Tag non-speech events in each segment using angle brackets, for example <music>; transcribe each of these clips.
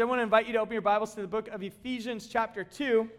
I want to invite you to open your Bibles to the book of Ephesians, chapter 2.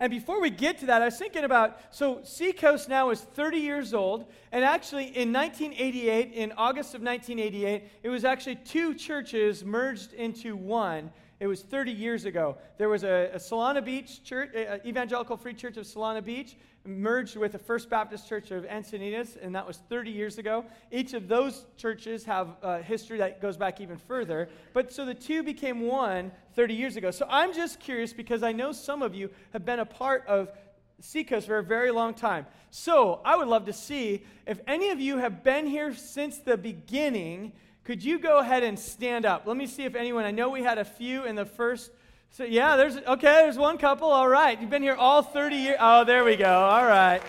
And before we get to that, I was thinking about so Seacoast now is 30 years old. And actually, in 1988, in August of 1988, it was actually two churches merged into one. It was 30 years ago. There was a, a Solana Beach church, Evangelical Free Church of Solana Beach, merged with the First Baptist Church of Encinitas, and that was 30 years ago. Each of those churches have a history that goes back even further. But so the two became one 30 years ago. So I'm just curious because I know some of you have been a part of Seacoast for a very long time. So I would love to see if any of you have been here since the beginning. Could you go ahead and stand up? Let me see if anyone, I know we had a few in the first so, yeah, there's, okay, there's one couple. All right. You've been here all 30 years. Oh, there we go. All right.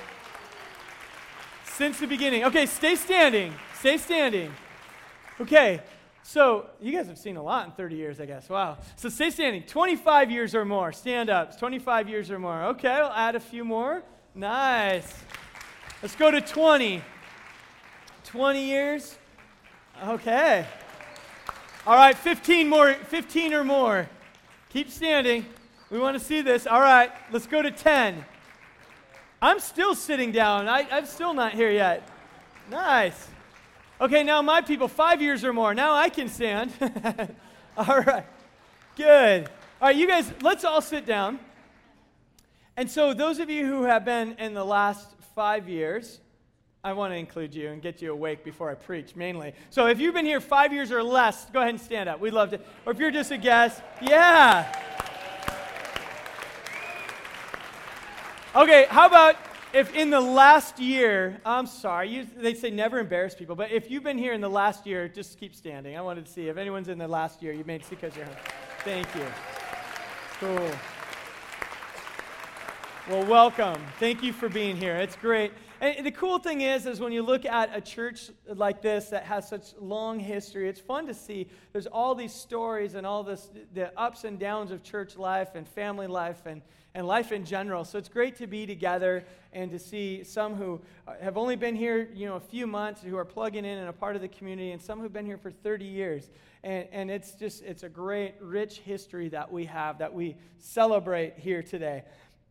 Since the beginning. Okay, stay standing. Stay standing. Okay, so you guys have seen a lot in 30 years, I guess. Wow. So stay standing. 25 years or more. Stand up. 25 years or more. Okay, I'll add a few more. Nice. Let's go to 20. 20 years. Okay. All right, 15 more, 15 or more. Keep standing. We want to see this. All right, let's go to 10. I'm still sitting down. I, I'm still not here yet. Nice. Okay, now my people, five years or more. Now I can stand. <laughs> all right. Good. All right, you guys, let's all sit down. And so, those of you who have been in the last five years, I want to include you and get you awake before I preach, mainly. So if you've been here five years or less, go ahead and stand up. We'd love to. Or if you're just a guest, yeah. Okay, how about if in the last year, I'm sorry, you, they say never embarrass people, but if you've been here in the last year, just keep standing. I wanted to see if anyone's in the last year, you made it because you're home. Thank you. Cool. Well, welcome. Thank you for being here. It's great. And the cool thing is, is when you look at a church like this that has such long history, it's fun to see. There's all these stories and all this, the ups and downs of church life and family life and, and life in general. So it's great to be together and to see some who have only been here, you know, a few months, who are plugging in and a part of the community, and some who've been here for 30 years. And, and it's just, it's a great, rich history that we have that we celebrate here today.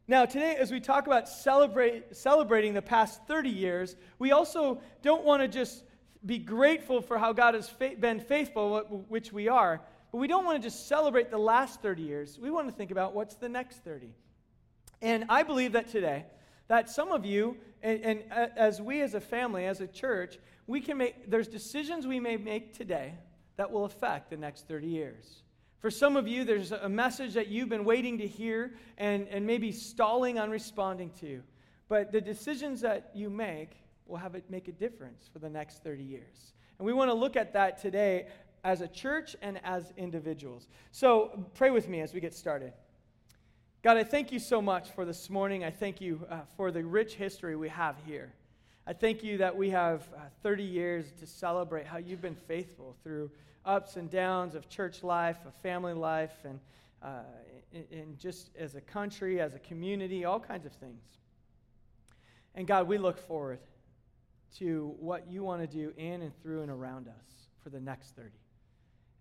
Now, today, as we talk about celebrate, celebrating the past 30 years, we also don't want to just be grateful for how God has fa- been faithful, which we are, but we don't want to just celebrate the last 30 years. We want to think about what's the next 30. And I believe that today, that some of you, and, and uh, as we as a family, as a church, we can make, there's decisions we may make today that will affect the next 30 years. For some of you, there's a message that you've been waiting to hear and, and maybe stalling on responding to. But the decisions that you make will have it make a difference for the next 30 years. And we want to look at that today as a church and as individuals. So pray with me as we get started. God, I thank you so much for this morning. I thank you uh, for the rich history we have here. I thank you that we have uh, 30 years to celebrate how you've been faithful through ups and downs of church life, of family life, and uh, just as a country, as a community, all kinds of things. And God, we look forward to what you want to do in and through and around us for the next 30.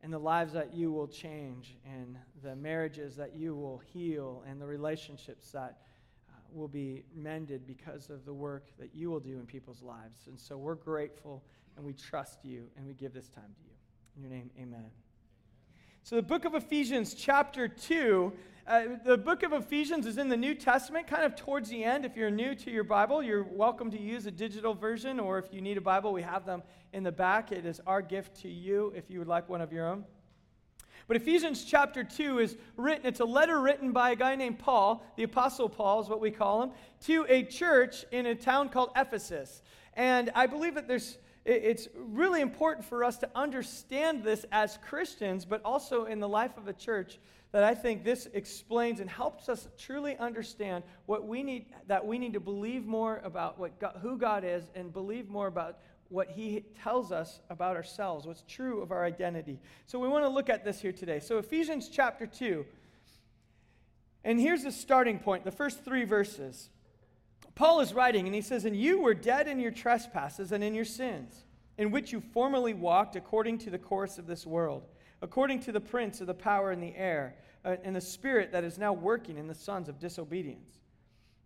And the lives that you will change, and the marriages that you will heal, and the relationships that uh, will be mended because of the work that you will do in people's lives. And so we're grateful and we trust you and we give this time to you. In your name, amen. So, the book of Ephesians, chapter 2, uh, the book of Ephesians is in the New Testament, kind of towards the end. If you're new to your Bible, you're welcome to use a digital version, or if you need a Bible, we have them in the back. It is our gift to you if you would like one of your own. But Ephesians chapter 2 is written, it's a letter written by a guy named Paul, the Apostle Paul is what we call him, to a church in a town called Ephesus. And I believe that there's it's really important for us to understand this as Christians, but also in the life of a church, that I think this explains and helps us truly understand what we need, that we need to believe more about what God, who God is and believe more about what He tells us about ourselves, what's true of our identity. So we want to look at this here today. So, Ephesians chapter 2. And here's the starting point, the first three verses. Paul is writing, and he says, And you were dead in your trespasses and in your sins, in which you formerly walked according to the course of this world according to the prince of the power in the air, uh, and the spirit that is now working in the sons of disobedience.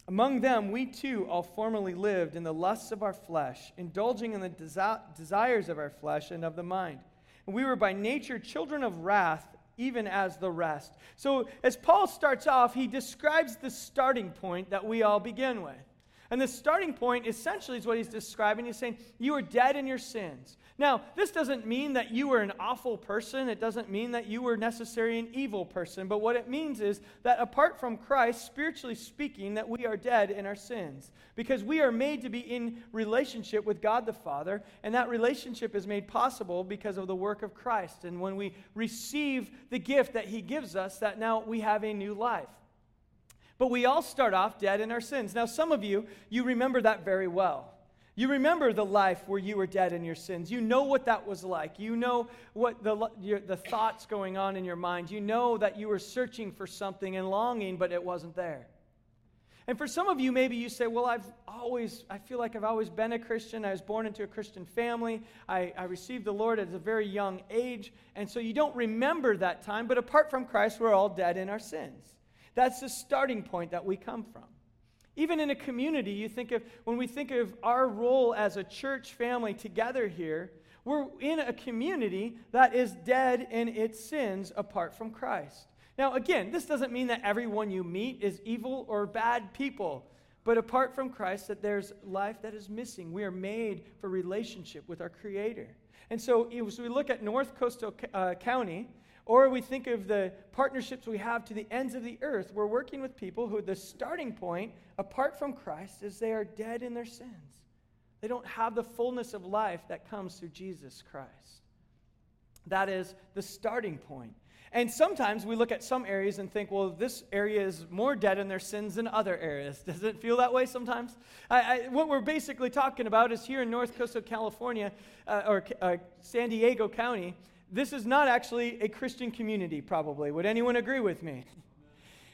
Among them, we too all formerly lived in the lusts of our flesh, indulging in the desi- desires of our flesh and of the mind. And we were by nature children of wrath, even as the rest. So, as Paul starts off, he describes the starting point that we all begin with. And the starting point essentially is what he's describing. He's saying, You are dead in your sins. Now, this doesn't mean that you were an awful person. It doesn't mean that you were necessarily an evil person. But what it means is that apart from Christ, spiritually speaking, that we are dead in our sins. Because we are made to be in relationship with God the Father. And that relationship is made possible because of the work of Christ. And when we receive the gift that He gives us, that now we have a new life. But we all start off dead in our sins. Now, some of you, you remember that very well. You remember the life where you were dead in your sins. You know what that was like. You know what the, your, the thoughts going on in your mind. You know that you were searching for something and longing, but it wasn't there. And for some of you, maybe you say, Well, I've always, I feel like I've always been a Christian. I was born into a Christian family. I, I received the Lord at a very young age. And so you don't remember that time. But apart from Christ, we're all dead in our sins. That's the starting point that we come from. Even in a community, you think of, when we think of our role as a church family together here, we're in a community that is dead in its sins apart from Christ. Now, again, this doesn't mean that everyone you meet is evil or bad people, but apart from Christ, that there's life that is missing. We are made for relationship with our Creator. And so, as we look at North Coastal uh, County, or we think of the partnerships we have to the ends of the earth. We're working with people who the starting point, apart from Christ, is they are dead in their sins. They don't have the fullness of life that comes through Jesus Christ. That is the starting point. And sometimes we look at some areas and think, well, this area is more dead in their sins than other areas. <laughs> Does it feel that way sometimes? I, I, what we're basically talking about is here in North Coast of California, uh, or uh, San Diego County, this is not actually a Christian community, probably. Would anyone agree with me?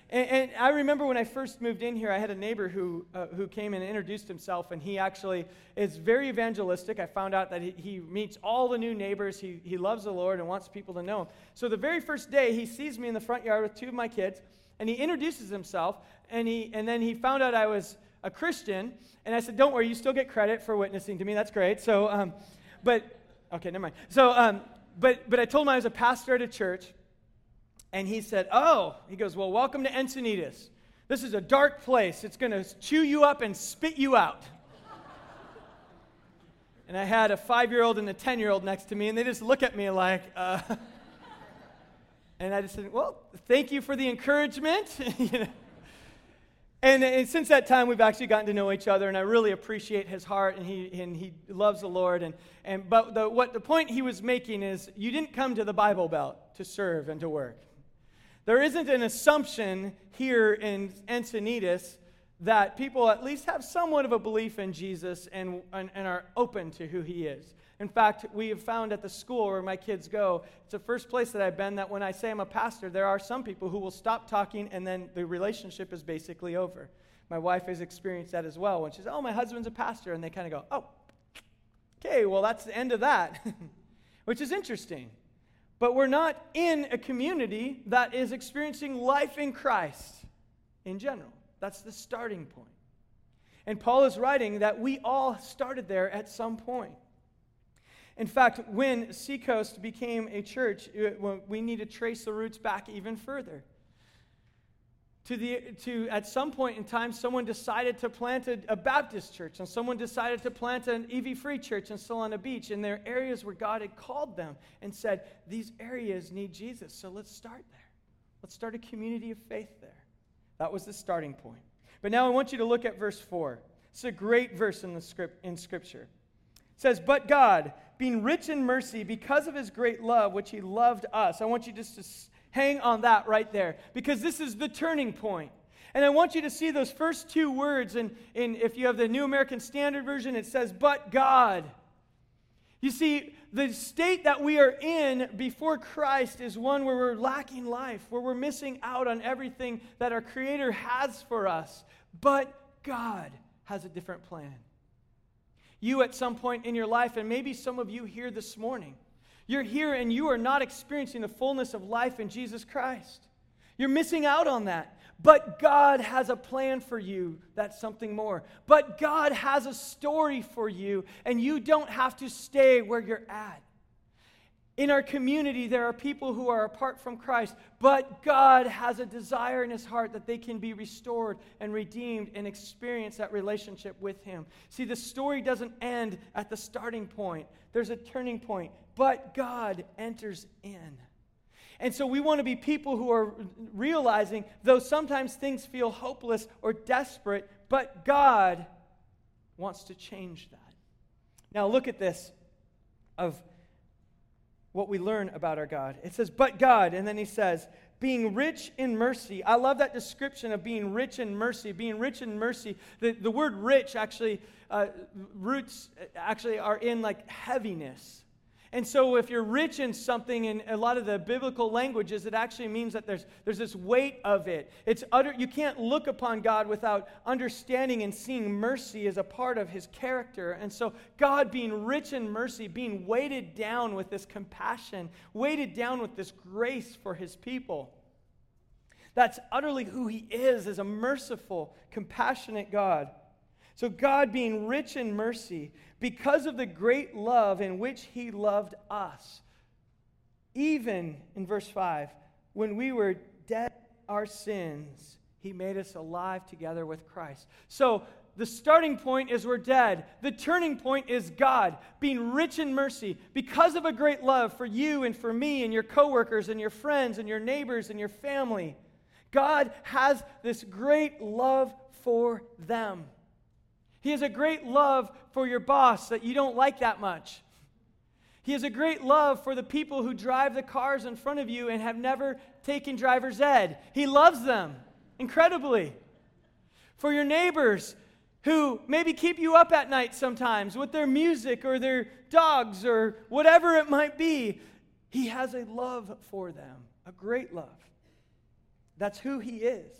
And, and, I remember when I first moved in here, I had a neighbor who, uh, who came and introduced himself, and he actually is very evangelistic. I found out that he, he meets all the new neighbors. He, he loves the Lord and wants people to know him. So the very first day, he sees me in the front yard with two of my kids, and he introduces himself, and, he, and then he found out I was a Christian, and I said, Don't worry, you still get credit for witnessing to me. That's great. So, um, but, okay, never mind. So, um, but, but I told him I was a pastor at a church, and he said, Oh, he goes, Well, welcome to Encinitas. This is a dark place. It's going to chew you up and spit you out. <laughs> and I had a five year old and a 10 year old next to me, and they just look at me like, uh, <laughs> and I just said, Well, thank you for the encouragement. <laughs> you know? And, and, since that time, we've actually gotten to know each other, and I really appreciate his heart, and he, and he loves the Lord. And, and, but the, what the point he was making is you didn't come to the Bible Belt to serve and to work. There isn't an assumption here in Encinitas that people at least have somewhat of a belief in Jesus and, and, and are open to who he is. In fact, we have found at the school where my kids go, it's the first place that I've been that when I say I'm a pastor, there are some people who will stop talking and then the relationship is basically over. My wife has experienced that as well when she says, Oh, my husband's a pastor. And they kind of go, Oh, okay, well, that's the end of that, <laughs> which is interesting. But we're not in a community that is experiencing life in Christ in general. That's the starting point. And Paul is writing that we all started there at some point. In fact, when Seacoast became a church, we need to trace the roots back even further. To, the, to at some point in time, someone decided to plant a, a Baptist church, and someone decided to plant an EV free church in Solana Beach. And there are areas where God had called them and said, These areas need Jesus, so let's start there. Let's start a community of faith there. That was the starting point. But now I want you to look at verse 4. It's a great verse in, the script, in Scripture. It says, But God, being rich in mercy because of his great love, which he loved us. I want you just to hang on that right there because this is the turning point. And I want you to see those first two words. And in, in, if you have the New American Standard Version, it says, But God. You see, the state that we are in before Christ is one where we're lacking life, where we're missing out on everything that our Creator has for us. But God has a different plan you at some point in your life, and maybe some of you here this morning, You're here and you are not experiencing the fullness of life in Jesus Christ. You're missing out on that. But God has a plan for you. That's something more. But God has a story for you, and you don't have to stay where you're at. In our community, there are people who are apart from Christ, but God has a desire in his heart that they can be restored and redeemed and experience that relationship with him. See, the story doesn't end at the starting point, there's a turning point, but God enters in. And so we want to be people who are realizing, though sometimes things feel hopeless or desperate, but God wants to change that. Now, look at this of what we learn about our God. It says, but God, and then he says, being rich in mercy. I love that description of being rich in mercy. Being rich in mercy. The, the word rich actually, uh, roots actually are in like heaviness. And so, if you're rich in something, in a lot of the biblical languages, it actually means that there's, there's this weight of it. It's utter, you can't look upon God without understanding and seeing mercy as a part of his character. And so, God being rich in mercy, being weighted down with this compassion, weighted down with this grace for his people. That's utterly who he is as a merciful, compassionate God. So, God being rich in mercy, because of the great love in which he loved us, even in verse 5, when we were dead our sins, he made us alive together with Christ. So, the starting point is we're dead. The turning point is God being rich in mercy because of a great love for you and for me and your coworkers and your friends and your neighbors and your family. God has this great love for them. He has a great love for your boss that you don't like that much. He has a great love for the people who drive the cars in front of you and have never taken driver's ed. He loves them incredibly. For your neighbors who maybe keep you up at night sometimes with their music or their dogs or whatever it might be, He has a love for them, a great love. That's who He is.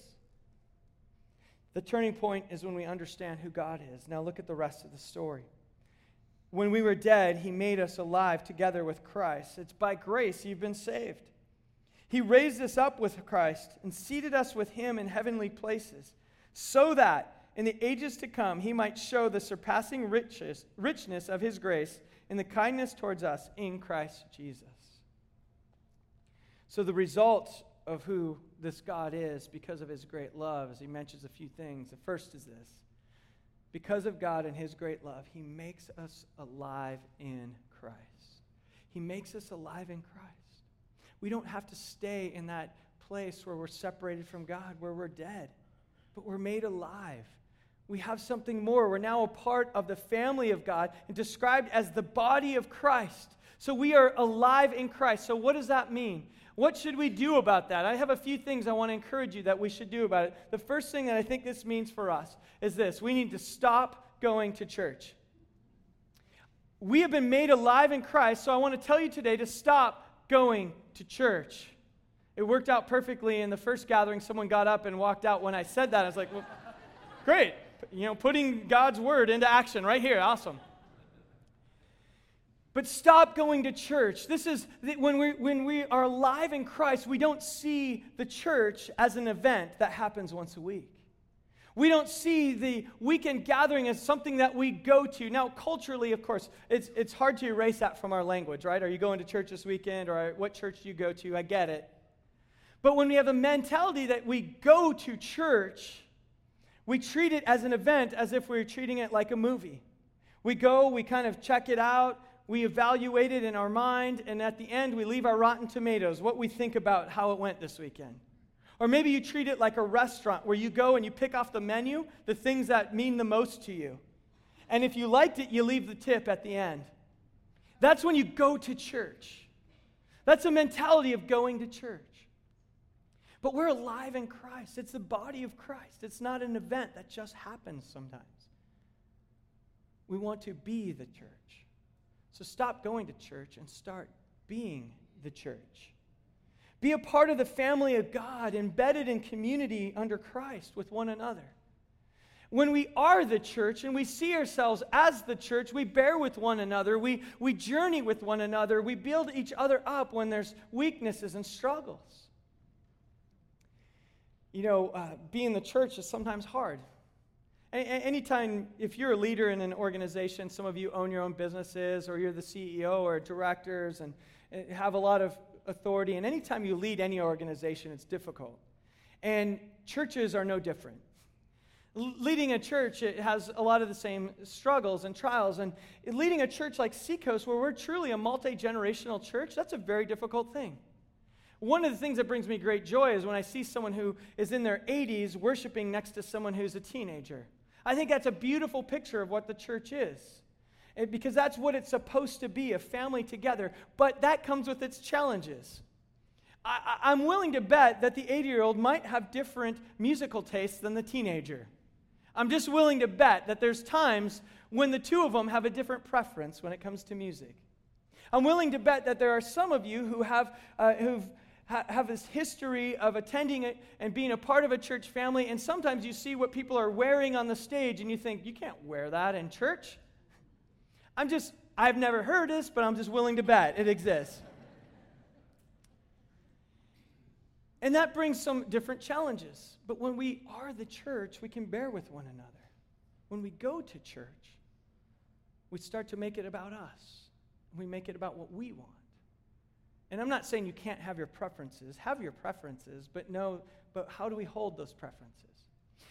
The turning point is when we understand who God is. Now look at the rest of the story. When we were dead, he made us alive together with Christ. It's by grace you've been saved. He raised us up with Christ and seated us with him in heavenly places, so that in the ages to come he might show the surpassing riches, richness of his grace and the kindness towards us in Christ Jesus. So the result of who this God is because of his great love, as he mentions a few things. The first is this because of God and his great love, he makes us alive in Christ. He makes us alive in Christ. We don't have to stay in that place where we're separated from God, where we're dead, but we're made alive. We have something more. We're now a part of the family of God and described as the body of Christ. So we are alive in Christ. So, what does that mean? What should we do about that? I have a few things I want to encourage you that we should do about it. The first thing that I think this means for us is this we need to stop going to church. We have been made alive in Christ, so I want to tell you today to stop going to church. It worked out perfectly in the first gathering. Someone got up and walked out when I said that. I was like, well, great. You know, putting God's word into action right here. Awesome. But stop going to church. This is when we, when we are alive in Christ, we don't see the church as an event that happens once a week. We don't see the weekend gathering as something that we go to. Now, culturally, of course, it's, it's hard to erase that from our language, right? Are you going to church this weekend or what church do you go to? I get it. But when we have a mentality that we go to church, we treat it as an event as if we we're treating it like a movie. We go, we kind of check it out, we evaluate it in our mind, and at the end, we leave our rotten tomatoes, what we think about how it went this weekend. Or maybe you treat it like a restaurant where you go and you pick off the menu the things that mean the most to you. And if you liked it, you leave the tip at the end. That's when you go to church. That's a mentality of going to church. But we're alive in Christ. It's the body of Christ. It's not an event that just happens sometimes. We want to be the church. So stop going to church and start being the church. Be a part of the family of God, embedded in community under Christ with one another. when we are the church and we see ourselves as the church, we bear with one another, we, we journey with one another, we build each other up when there's weaknesses and struggles. You know, uh, being the church is sometimes hard. Anytime, if you're a leader in an organization, some of you own your own businesses, or you're the CEO or directors and have a lot of authority, and anytime you lead any organization, it's difficult. And churches are no different. Leading a church it has a lot of the same struggles and trials and leading a church like seacoast where we're truly a multi-generational church that's a very difficult thing. One of the things that brings me great joy is when i see someone who is in their 80s worshiping next to someone who's a teenager i think that's a beautiful picture of what the church is because that's what it's supposed to be a family together but that comes with its challenges I, am willing to bet that the 80 year old might have different musical tastes than the teenager. I'm just willing to bet that there's times when the two of them have a different preference when it comes to music. I'm willing to bet that there are some of you who have, uh, who've, ha- have this history of attending it and being a part of a church family, and sometimes you see what people are wearing on the stage and you think, you can't wear that in church. I'm just, I've never heard this, but I'm just willing to bet it exists. And that brings some different challenges. But when we are the church, we can bear with one another. When we go to church, we start to make it about us. We make it about what we want. And I'm not saying you can't have your preferences. Have your preferences, but no, but how do we hold those preferences?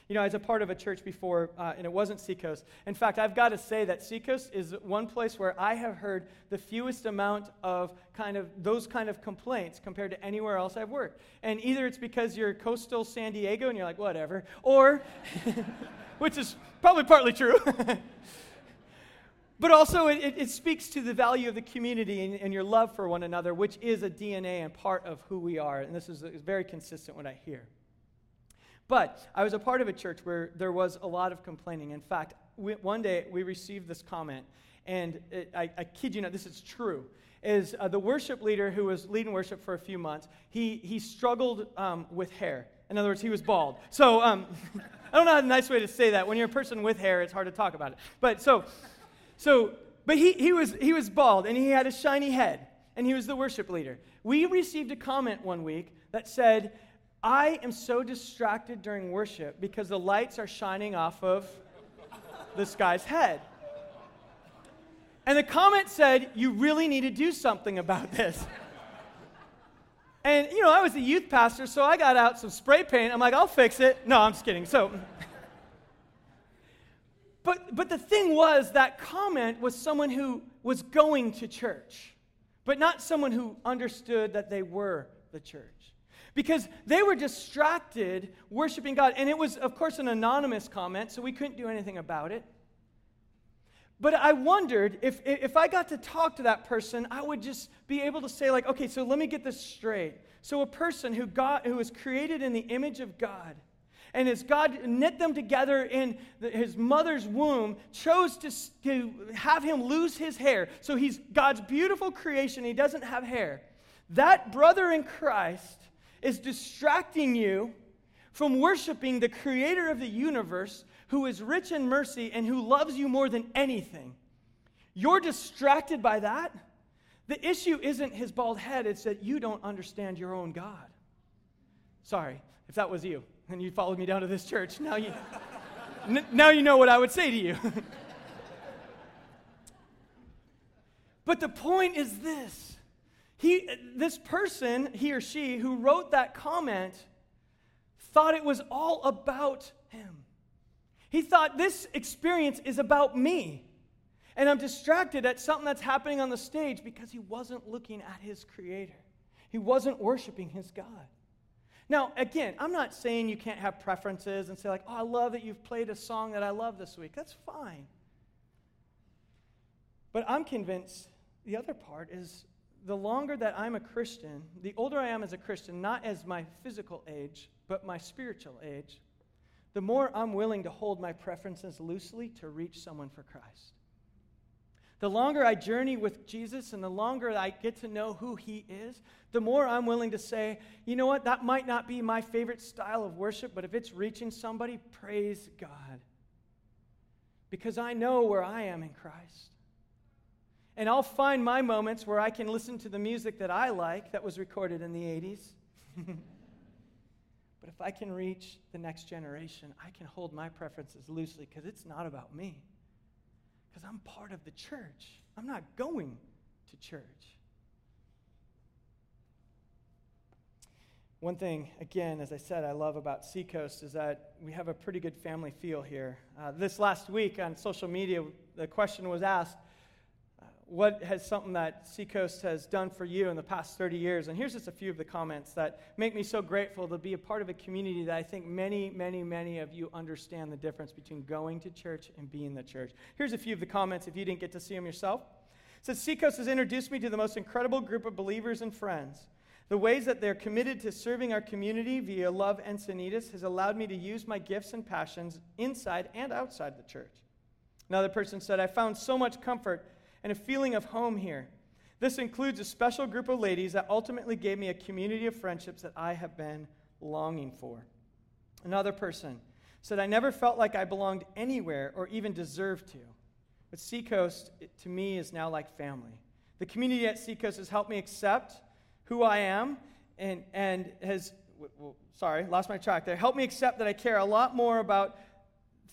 You know, as a part of a church before, uh, and it wasn't Seacoast. In fact, I've got to say that Seacoast is one place where I have heard the fewest amount of kind of those kind of complaints compared to anywhere else I've worked. And either it's because you're coastal San Diego and you're like, whatever, or, <laughs> which is probably partly true. <laughs> But also, it, it, speaks to the value of the community and, and, your love for one another, which is a DNA and part of who we are. And this is, is very consistent what I hear. But I was a part of a church where there was a lot of complaining. In fact, we, one day we received this comment, and it, I, I, kid you not, this is true. Is uh, the worship leader who was leading worship for a few months? He he struggled um, with hair. In other words, he was bald. So um, <laughs> I don't know a nice way to say that. When you're a person with hair, it's hard to talk about it. But so, so, but he he was he was bald, and he had a shiny head, and he was the worship leader. We received a comment one week that said I am so distracted during worship because the lights are shining off of this guy's head. And the comment said, You really need to do something about this. And, you know, I was a youth pastor, so I got out some spray paint. I'm like, I'll fix it. No, I'm just kidding. So, but, but the thing was, that comment was someone who was going to church, but not someone who understood that they were the church because they were distracted worshiping God. And it was, of course, an anonymous comment, so we couldn't do anything about it. But I wondered if, if I got to talk to that person, I would just be able to say, like, okay, so let me get this straight. So a person who, got, who was created in the image of God, and as God knit them together in the, his mother's womb, chose to, to have him lose his hair. So he's God's beautiful creation, he doesn't have hair. That brother in Christ is distracting you from worshiping the creator of the universe who is rich in mercy and who loves you more than anything. You're distracted by that. The issue isn't his bald head, it's that you don't understand your own God. Sorry if that was you and you followed me down to this church. Now you, n- now you know what I would say to you. <laughs> but the point is this he, this person, he or she, who wrote that comment, thought it was all about him. He thought this experience is about me. And I'm distracted at something that's happening on the stage because he wasn't looking at his creator. He wasn't worshiping his God. Now, again, I'm not saying you can't have preferences and say, like, oh, I love that you've played a song that I love this week. That's fine. But I'm convinced the other part is the longer that I'm a Christian, the older I am as a Christian, not as my physical age, but my spiritual age, the more I'm willing to hold my preferences loosely to reach someone for Christ. The longer I journey with Jesus and the longer I get to know who he is, the more I'm willing to say, you know what, that might not be my favorite style of worship, but if it's reaching somebody, praise God. because I know where I am in Christ. And I'll find my moments where I can listen to the music that I like that was recorded in the 80s. <laughs> but if I can reach the next generation, I can hold my preferences loosely because it's not about me. Because I'm part of the church. I'm not going to church. One thing, again, as I said, I love about Seacoast is that we have a pretty good family feel here. Uh, this last week on social media, the question was asked what has something that Seacoast has done for you in the past 30 years? And here's just a few of the comments that make me so grateful to be a part of a community that I think many, many, many of you understand the difference between going to church and being the church. Here's a few of the comments if you didn't get to see them yourself. It says, Seacoast has introduced me to the most incredible group of believers and friends. The ways that they're committed to serving our community via Love Encinitas has allowed me to use my gifts and passions inside and outside the church. Another person said, I found so much comfort and a feeling of home here. This includes a special group of ladies that ultimately gave me a community of friendships that I have been longing for. Another person said, I never felt like I belonged anywhere or even deserved to. But Seacoast, to me, is now like family. The community at Seacoast has helped me accept who I am and, and has, well, sorry, lost my track there, helped me accept that I care a lot more about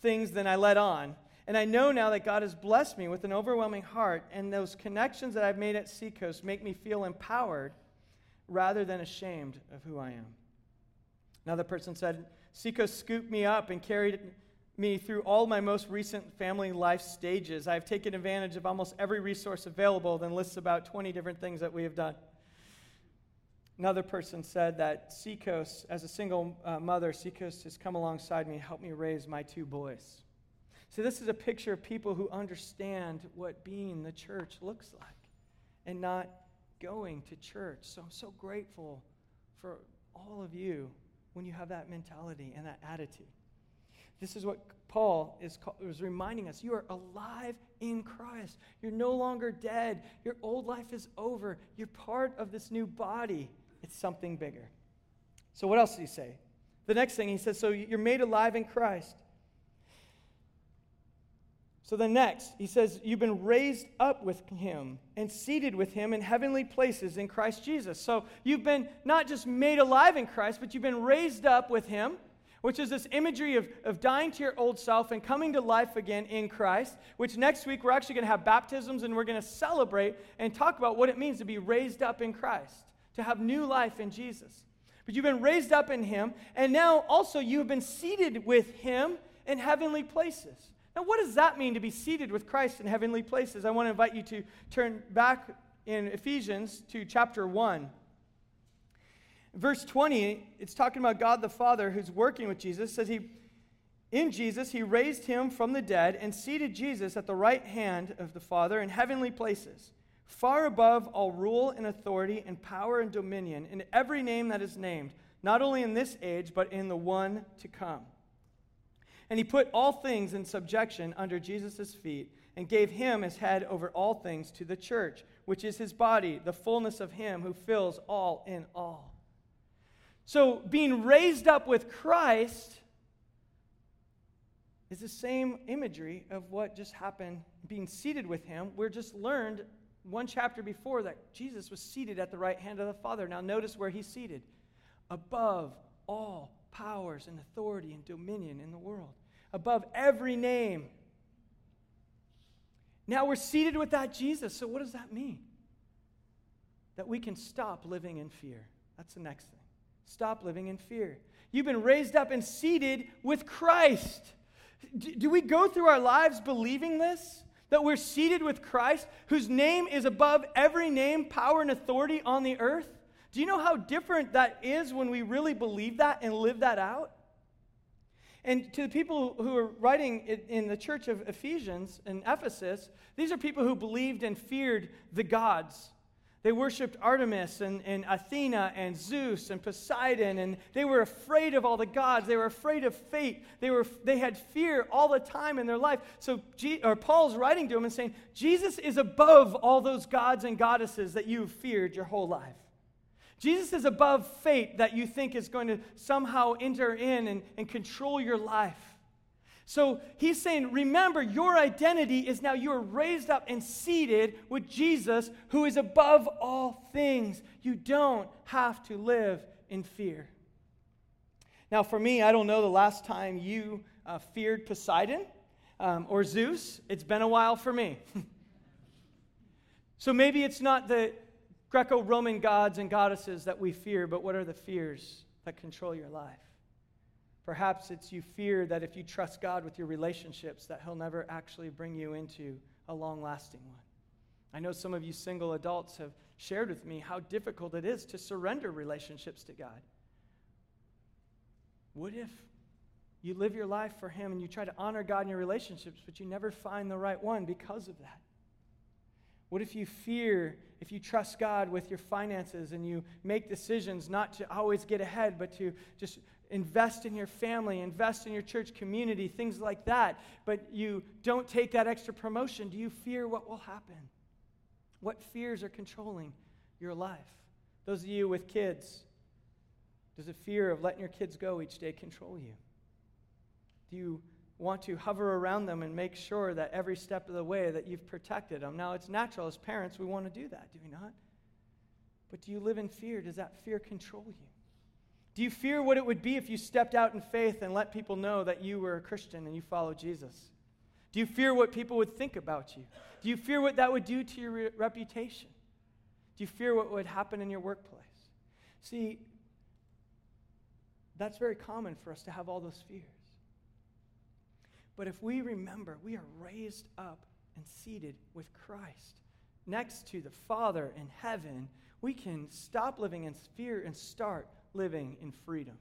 things than I let on. And I know now that God has blessed me with an overwhelming heart, and those connections that I've made at Seacoast make me feel empowered rather than ashamed of who I am. Another person said, Seacoast scooped me up and carried me through all my most recent family life stages. I've taken advantage of almost every resource available, then lists about 20 different things that we have done. Another person said that Seacoast, as a single uh, mother, Seacoast has come alongside me helped me raise my two boys. So, this is a picture of people who understand what being the church looks like and not going to church. So, I'm so grateful for all of you when you have that mentality and that attitude. This is what Paul is, is reminding us. You are alive in Christ. You're no longer dead. Your old life is over. You're part of this new body. It's something bigger. So, what else does he say? The next thing he says, So you're made alive in Christ. So, the next, he says, You've been raised up with him and seated with him in heavenly places in Christ Jesus. So, you've been not just made alive in Christ, but you've been raised up with him which is this imagery of, of dying to your old self and coming to life again in Christ. Which next week we're actually going to have baptisms and we're going to celebrate and talk about what it means to be raised up in Christ to have new life in Jesus. But you've been raised up in Him, and now also you have been seated with Him in heavenly places. Now, what does that mean to be seated with Christ in heavenly places? I want to invite you to turn back in Ephesians to chapter 1. Verse 20, it's talking about God the Father who's working with Jesus. Says he in Jesus he raised him from the dead and seated Jesus at the right hand of the Father in heavenly places far above all rule and authority and power and dominion, in every name that is named, not only in this age, but in the one to come. And he put all things in subjection under Jesus' feet, and gave him as head over all things to the church, which is his body, the fullness of him who fills all in all. So, being raised up with Christ is the same imagery of what just happened being seated with him. We're just learned one chapter before that Jesus was seated at the right hand of the Father. Now, notice where he's seated above all powers and authority and dominion in the world, above every name. Now we're seated with that Jesus. So, what does that mean? That we can stop living in fear. That's the next thing. Stop living in fear. You've been raised up and seated with Christ. Do we go through our lives believing this? that we're seated with Christ, whose name is above every name, power, and authority on the earth? Do you know how different that is when we really believe that and live that out? And to the people who are writing in the church of Ephesians in Ephesus, these are people who believed and feared the gods. They worshiped Artemis and, and Athena and Zeus and Poseidon, and they were afraid of all the gods. They were afraid of fate. They, were, they had fear all the time in their life. So G, or Paul's writing to them and saying, Jesus is above all those gods and goddesses that you've feared your whole life. Jesus is above fate that you think is going to somehow enter in and, and control your life. So he's saying, remember, your identity is now you are raised up and seated with Jesus, who is above all things. You don't have to live in fear. Now, for me, I don't know the last time you uh, feared Poseidon um, or Zeus. It's been a while for me. <laughs> so maybe it's not the Greco Roman gods and goddesses that we fear, but what are the fears that control your life? Perhaps it's you fear that if you trust God with your relationships, that He'll never actually bring you into a long lasting one. I know some of you single adults have shared with me how difficult it is to surrender relationships to God. What if you live your life for Him and you try to honor God in your relationships, but you never find the right one because of that? What if you fear, if you trust God with your finances and you make decisions not to always get ahead, but to just invest in your family, invest in your church community, things like that, but you don't take that extra promotion, do you fear what will happen? What fears are controlling your life? Those of you with kids, does the fear of letting your kids go each day control you? Do you want to hover around them and make sure that every step of the way that you've protected them? Now, it's natural as parents, we want to do that, do we not? But do you live in fear? Does that fear control you? Do you fear what it would be if you stepped out in faith and let people know that you were a Christian and you follow Jesus? Do you fear what people would think about you? Do you fear what that would do to your re- reputation? Do you fear what would happen in your workplace? See, that's very common for us to have all those fears. But if we remember, we are raised up and seated with Christ next to the Father in heaven, we can stop living in fear and start living in freedom.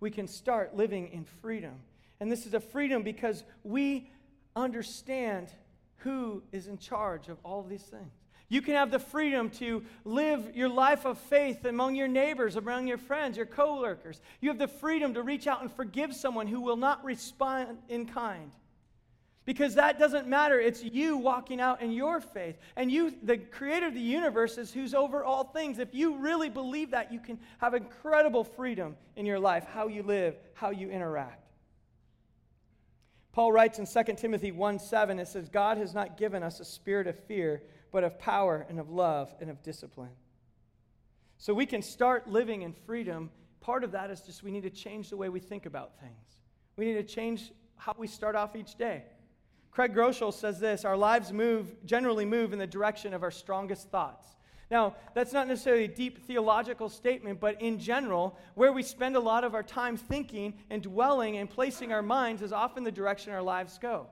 We can start living in freedom. And this is a freedom because we understand who is in charge of all of these things. You can have the freedom to live your life of faith among your neighbors, among your friends, your coworkers. You have the freedom to reach out and forgive someone who will not respond in kind. Because that doesn't matter. It's you walking out in your faith. And you, the creator of the universe, is who's over all things. If you really believe that, you can have incredible freedom in your life, how you live, how you interact. Paul writes in 2 Timothy 1 7, it says, God has not given us a spirit of fear, but of power and of love and of discipline. So we can start living in freedom. Part of that is just we need to change the way we think about things. We need to change how we start off each day. Craig Groeschel says this Our lives move, generally move in the direction of our strongest thoughts. Now, that's not necessarily a deep theological statement, but in general, where we spend a lot of our time thinking and dwelling and placing our minds is often the direction our lives go.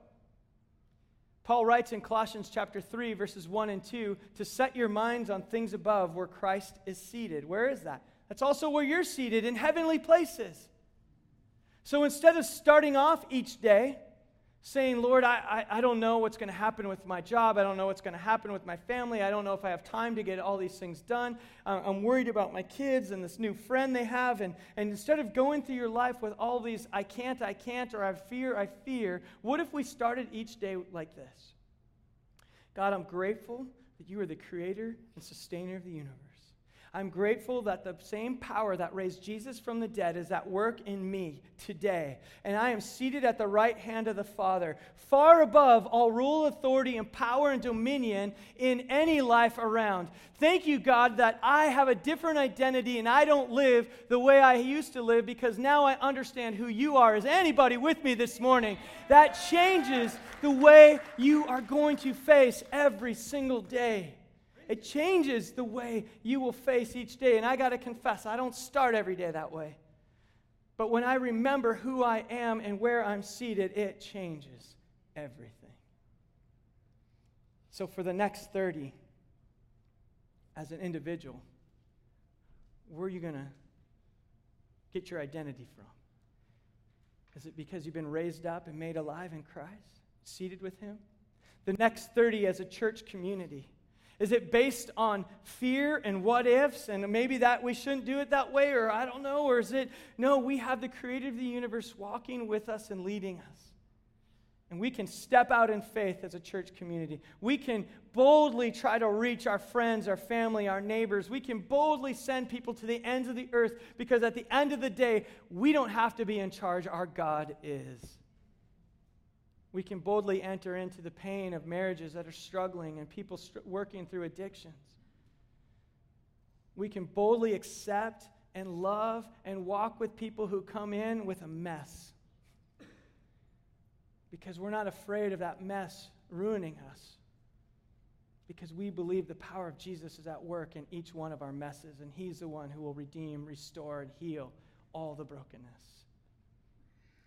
Paul writes in Colossians chapter 3 verses 1 and 2 to set your minds on things above where Christ is seated. Where is that? That's also where you're seated in heavenly places. So instead of starting off each day saying, Lord, I, I, I don't know what's going to happen with my job. I don't know what's going to happen with my family. I don't know if I have time to get all these things done. I'm worried about my kids and this new friend they have. And, and instead of going through your life with all these, I can't, I can't, or I fear, I fear, what if we started each day like this? God, I'm grateful that you are the creator and sustainer of the universe. I'm grateful that the same power that raised Jesus from the dead is at work in me today. And I am seated at the right hand of the Father, far above all rule, authority, and power and dominion in any life around. Thank you, God, that I have a different identity and I don't live the way I used to live because now I understand who you are. Is anybody with me this morning? That changes the way you are going to face every single day. It changes the way you will face each day. And I got to confess, I don't start every day that way. But when I remember who I am and where I'm seated, it changes everything. So for the next 30, as an individual, where are you going to get your identity from? Is it because you've been raised up and made alive in Christ, seated with Him? The next 30 as a church community, is it based on fear and what ifs and maybe that we shouldn't do it that way or I don't know? Or is it, no, we have the creator of the universe walking with us and leading us. And we can step out in faith as a church community. We can boldly try to reach our friends, our family, our neighbors. We can boldly send people to the ends of the earth because at the end of the day, we don't have to be in charge. Our God is. We can boldly enter into the pain of marriages that are struggling and people str- working through addictions. We can boldly accept and love and walk with people who come in with a mess. Because we're not afraid of that mess ruining us. Because we believe the power of Jesus is at work in each one of our messes, and He's the one who will redeem, restore, and heal all the brokenness.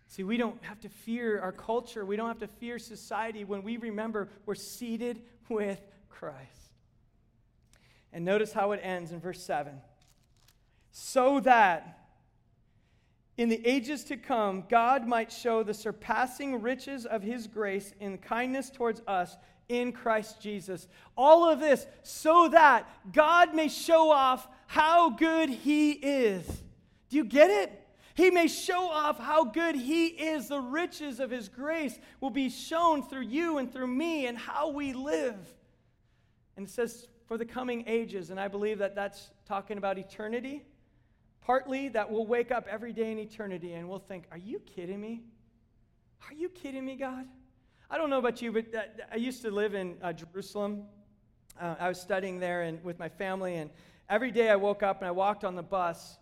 See, we don't have to fear our culture. We don't have to fear society when we remember we're seated with Christ. And notice how it ends in verse 7 so that in the ages to come, God might show the surpassing riches of his grace in kindness towards us in Christ Jesus. All of this so that God may show off how good he is. Do you get it? He may show off how good He is. The riches of His grace will be shown through you and through me and how we live. And it says, for the coming ages. And I believe that that's talking about eternity. Partly that we'll wake up every day in eternity and we'll think, Are you kidding me? Are you kidding me, God? I don't know about you, but I used to live in uh, Jerusalem. Uh, I was studying there and with my family, and every day I woke up and I walked on the bus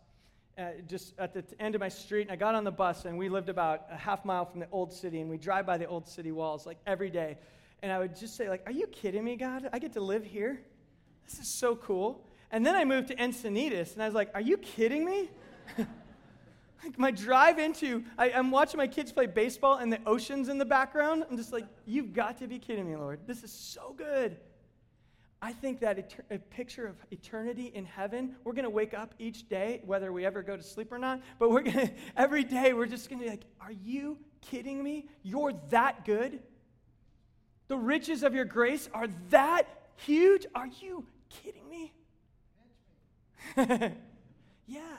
uh, just at the t- end of my street, and I got on the bus, and we lived about a half mile from the old city, and we drive by the old city walls like every day. And I would just say, like, "Are you kidding me, God? I get to live here. This is so cool." And then I moved to Encinitas, and I was like, "Are you kidding me?" <laughs> like my drive into, I, I'm watching my kids play baseball, and the ocean's in the background. I'm just like, "You've got to be kidding me, Lord! This is so good." I think that a picture of eternity in heaven, we're going to wake up each day, whether we ever go to sleep or not, but we're going <laughs> to, every day, we're just going to be like, are you kidding me? You're that good? The riches of your grace are that huge? Are you kidding me? <laughs> yeah.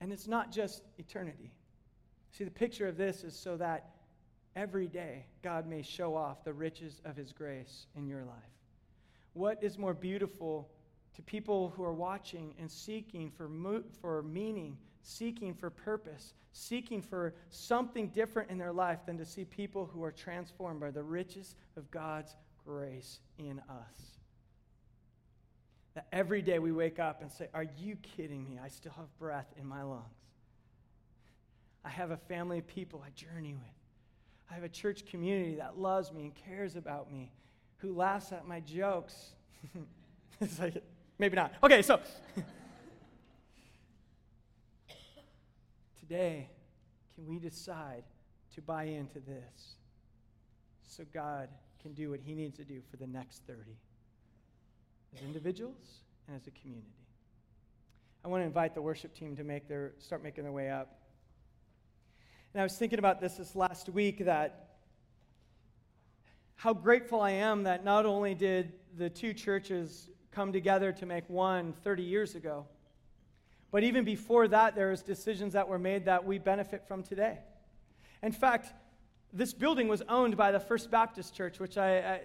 And it's not just eternity. See, the picture of this is so that every day God may show off the riches of his grace in your life. What is more beautiful to people who are watching and seeking for, mo- for meaning, seeking for purpose, seeking for something different in their life than to see people who are transformed by the riches of God's grace in us? That every day we wake up and say, Are you kidding me? I still have breath in my lungs. I have a family of people I journey with. I have a church community that loves me and cares about me who laughs at my jokes. <laughs> it's like, maybe not. Okay, so today, can we decide to buy into this so God can do what He needs to do for the next 30 as individuals and as a community? I want to invite the worship team to make their, start making their way up. And I was thinking about this this last week that how grateful I am that not only did the two churches come together to make one 30 years ago, but even before that, there was decisions that were made that we benefit from today. In fact, this building was owned by the First Baptist Church, which I, I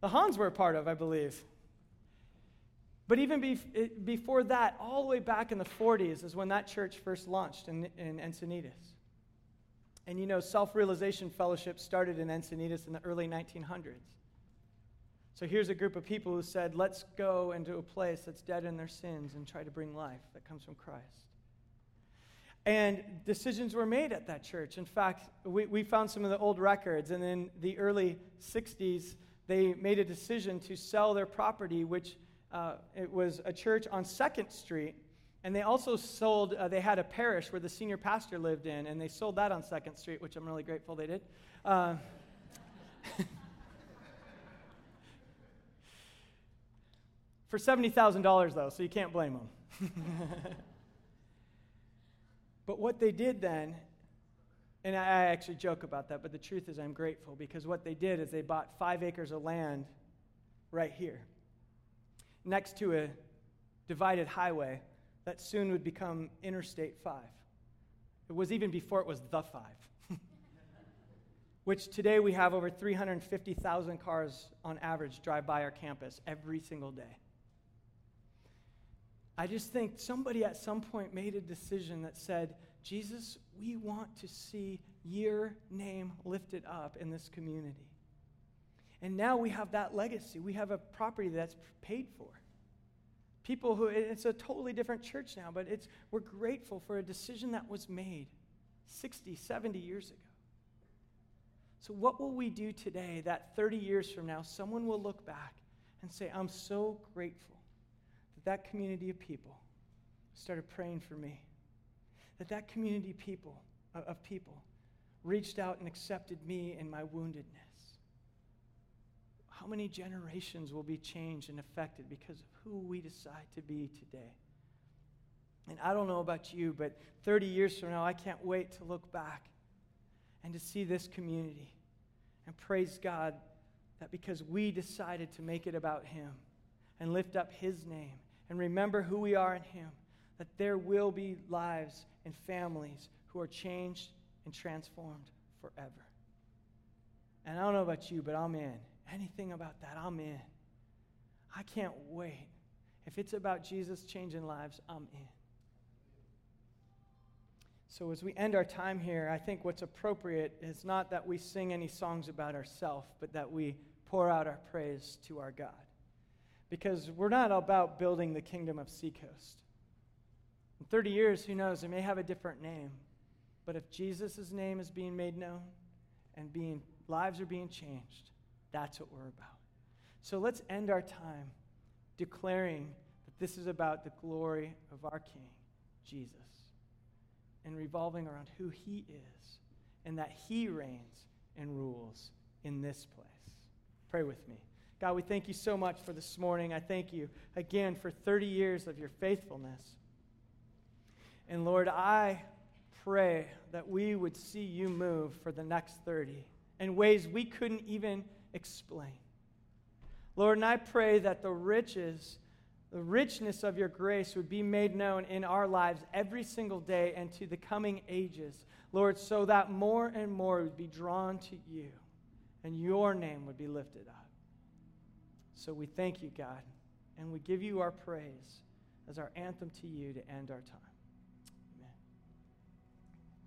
the Hans were a part of, I believe. But even be, eh, before that, all the way back in the 40s, is when that church first launched in, in Encinitas. And you know, Self Realization Fellowship started in Encinitas in the early 1900s. So here's a group of people who said, let's go into a place that's dead in their sins and try to bring life that comes from Christ. And decisions were made at that church. In fact, we, we found some of the old records, and in the early 60s, they made a decision to sell their property, which uh, it was a church on 2nd Street and they also sold, uh, they had a parish where the senior pastor lived in, and they sold that on 2nd Street, which I'm really grateful they did. Uh, <laughs> for $70,000, though, so you can't blame them. <laughs> but what they did then, and I actually joke about that, but the truth is I'm grateful because what they did is they bought five acres of land right here next to a divided highway that soon would become Interstate 5. It was even before it was the 5, <laughs> which today we have over 350,000 cars on average drive by our campus every single day. I just think somebody at some point made a decision that said, Jesus, we want to see your name lifted up in this community. And now we have that legacy. We have a property that's paid for. People who, it's a totally different church now, but it's, we're grateful for a decision that was made 60, 70 years ago. So, what will we do today that 30 years from now, someone will look back and say, I'm so grateful that that community of people started praying for me, that that community people, of people reached out and accepted me in my woundedness? How many generations will be changed and affected because of who we decide to be today? And I don't know about you, but 30 years from now, I can't wait to look back and to see this community and praise God that because we decided to make it about Him and lift up His name and remember who we are in Him, that there will be lives and families who are changed and transformed forever. And I don't know about you, but I'm in anything about that, I'm in. I can't wait. If it's about Jesus changing lives, I'm in. So, as we end our time here, I think what's appropriate is not that we sing any songs about ourselves, but that we pour out our praise to our God. Because we're not about building the kingdom of Seacoast. In 30 years, who knows, it may have a different name. But if Jesus' name is being made known and being, lives are being changed, that's what we're about. So let's end our time declaring that this is about the glory of our King, Jesus, and revolving around who he is and that he reigns and rules in this place. Pray with me. God, we thank you so much for this morning. I thank you again for 30 years of your faithfulness. And Lord, I pray that we would see you move for the next 30 in ways we couldn't even explain. Lord, and I pray that the riches, the richness of your grace would be made known in our lives every single day and to the coming ages, Lord, so that more and more would be drawn to you and your name would be lifted up. So we thank you, God, and we give you our praise as our anthem to you to end our time.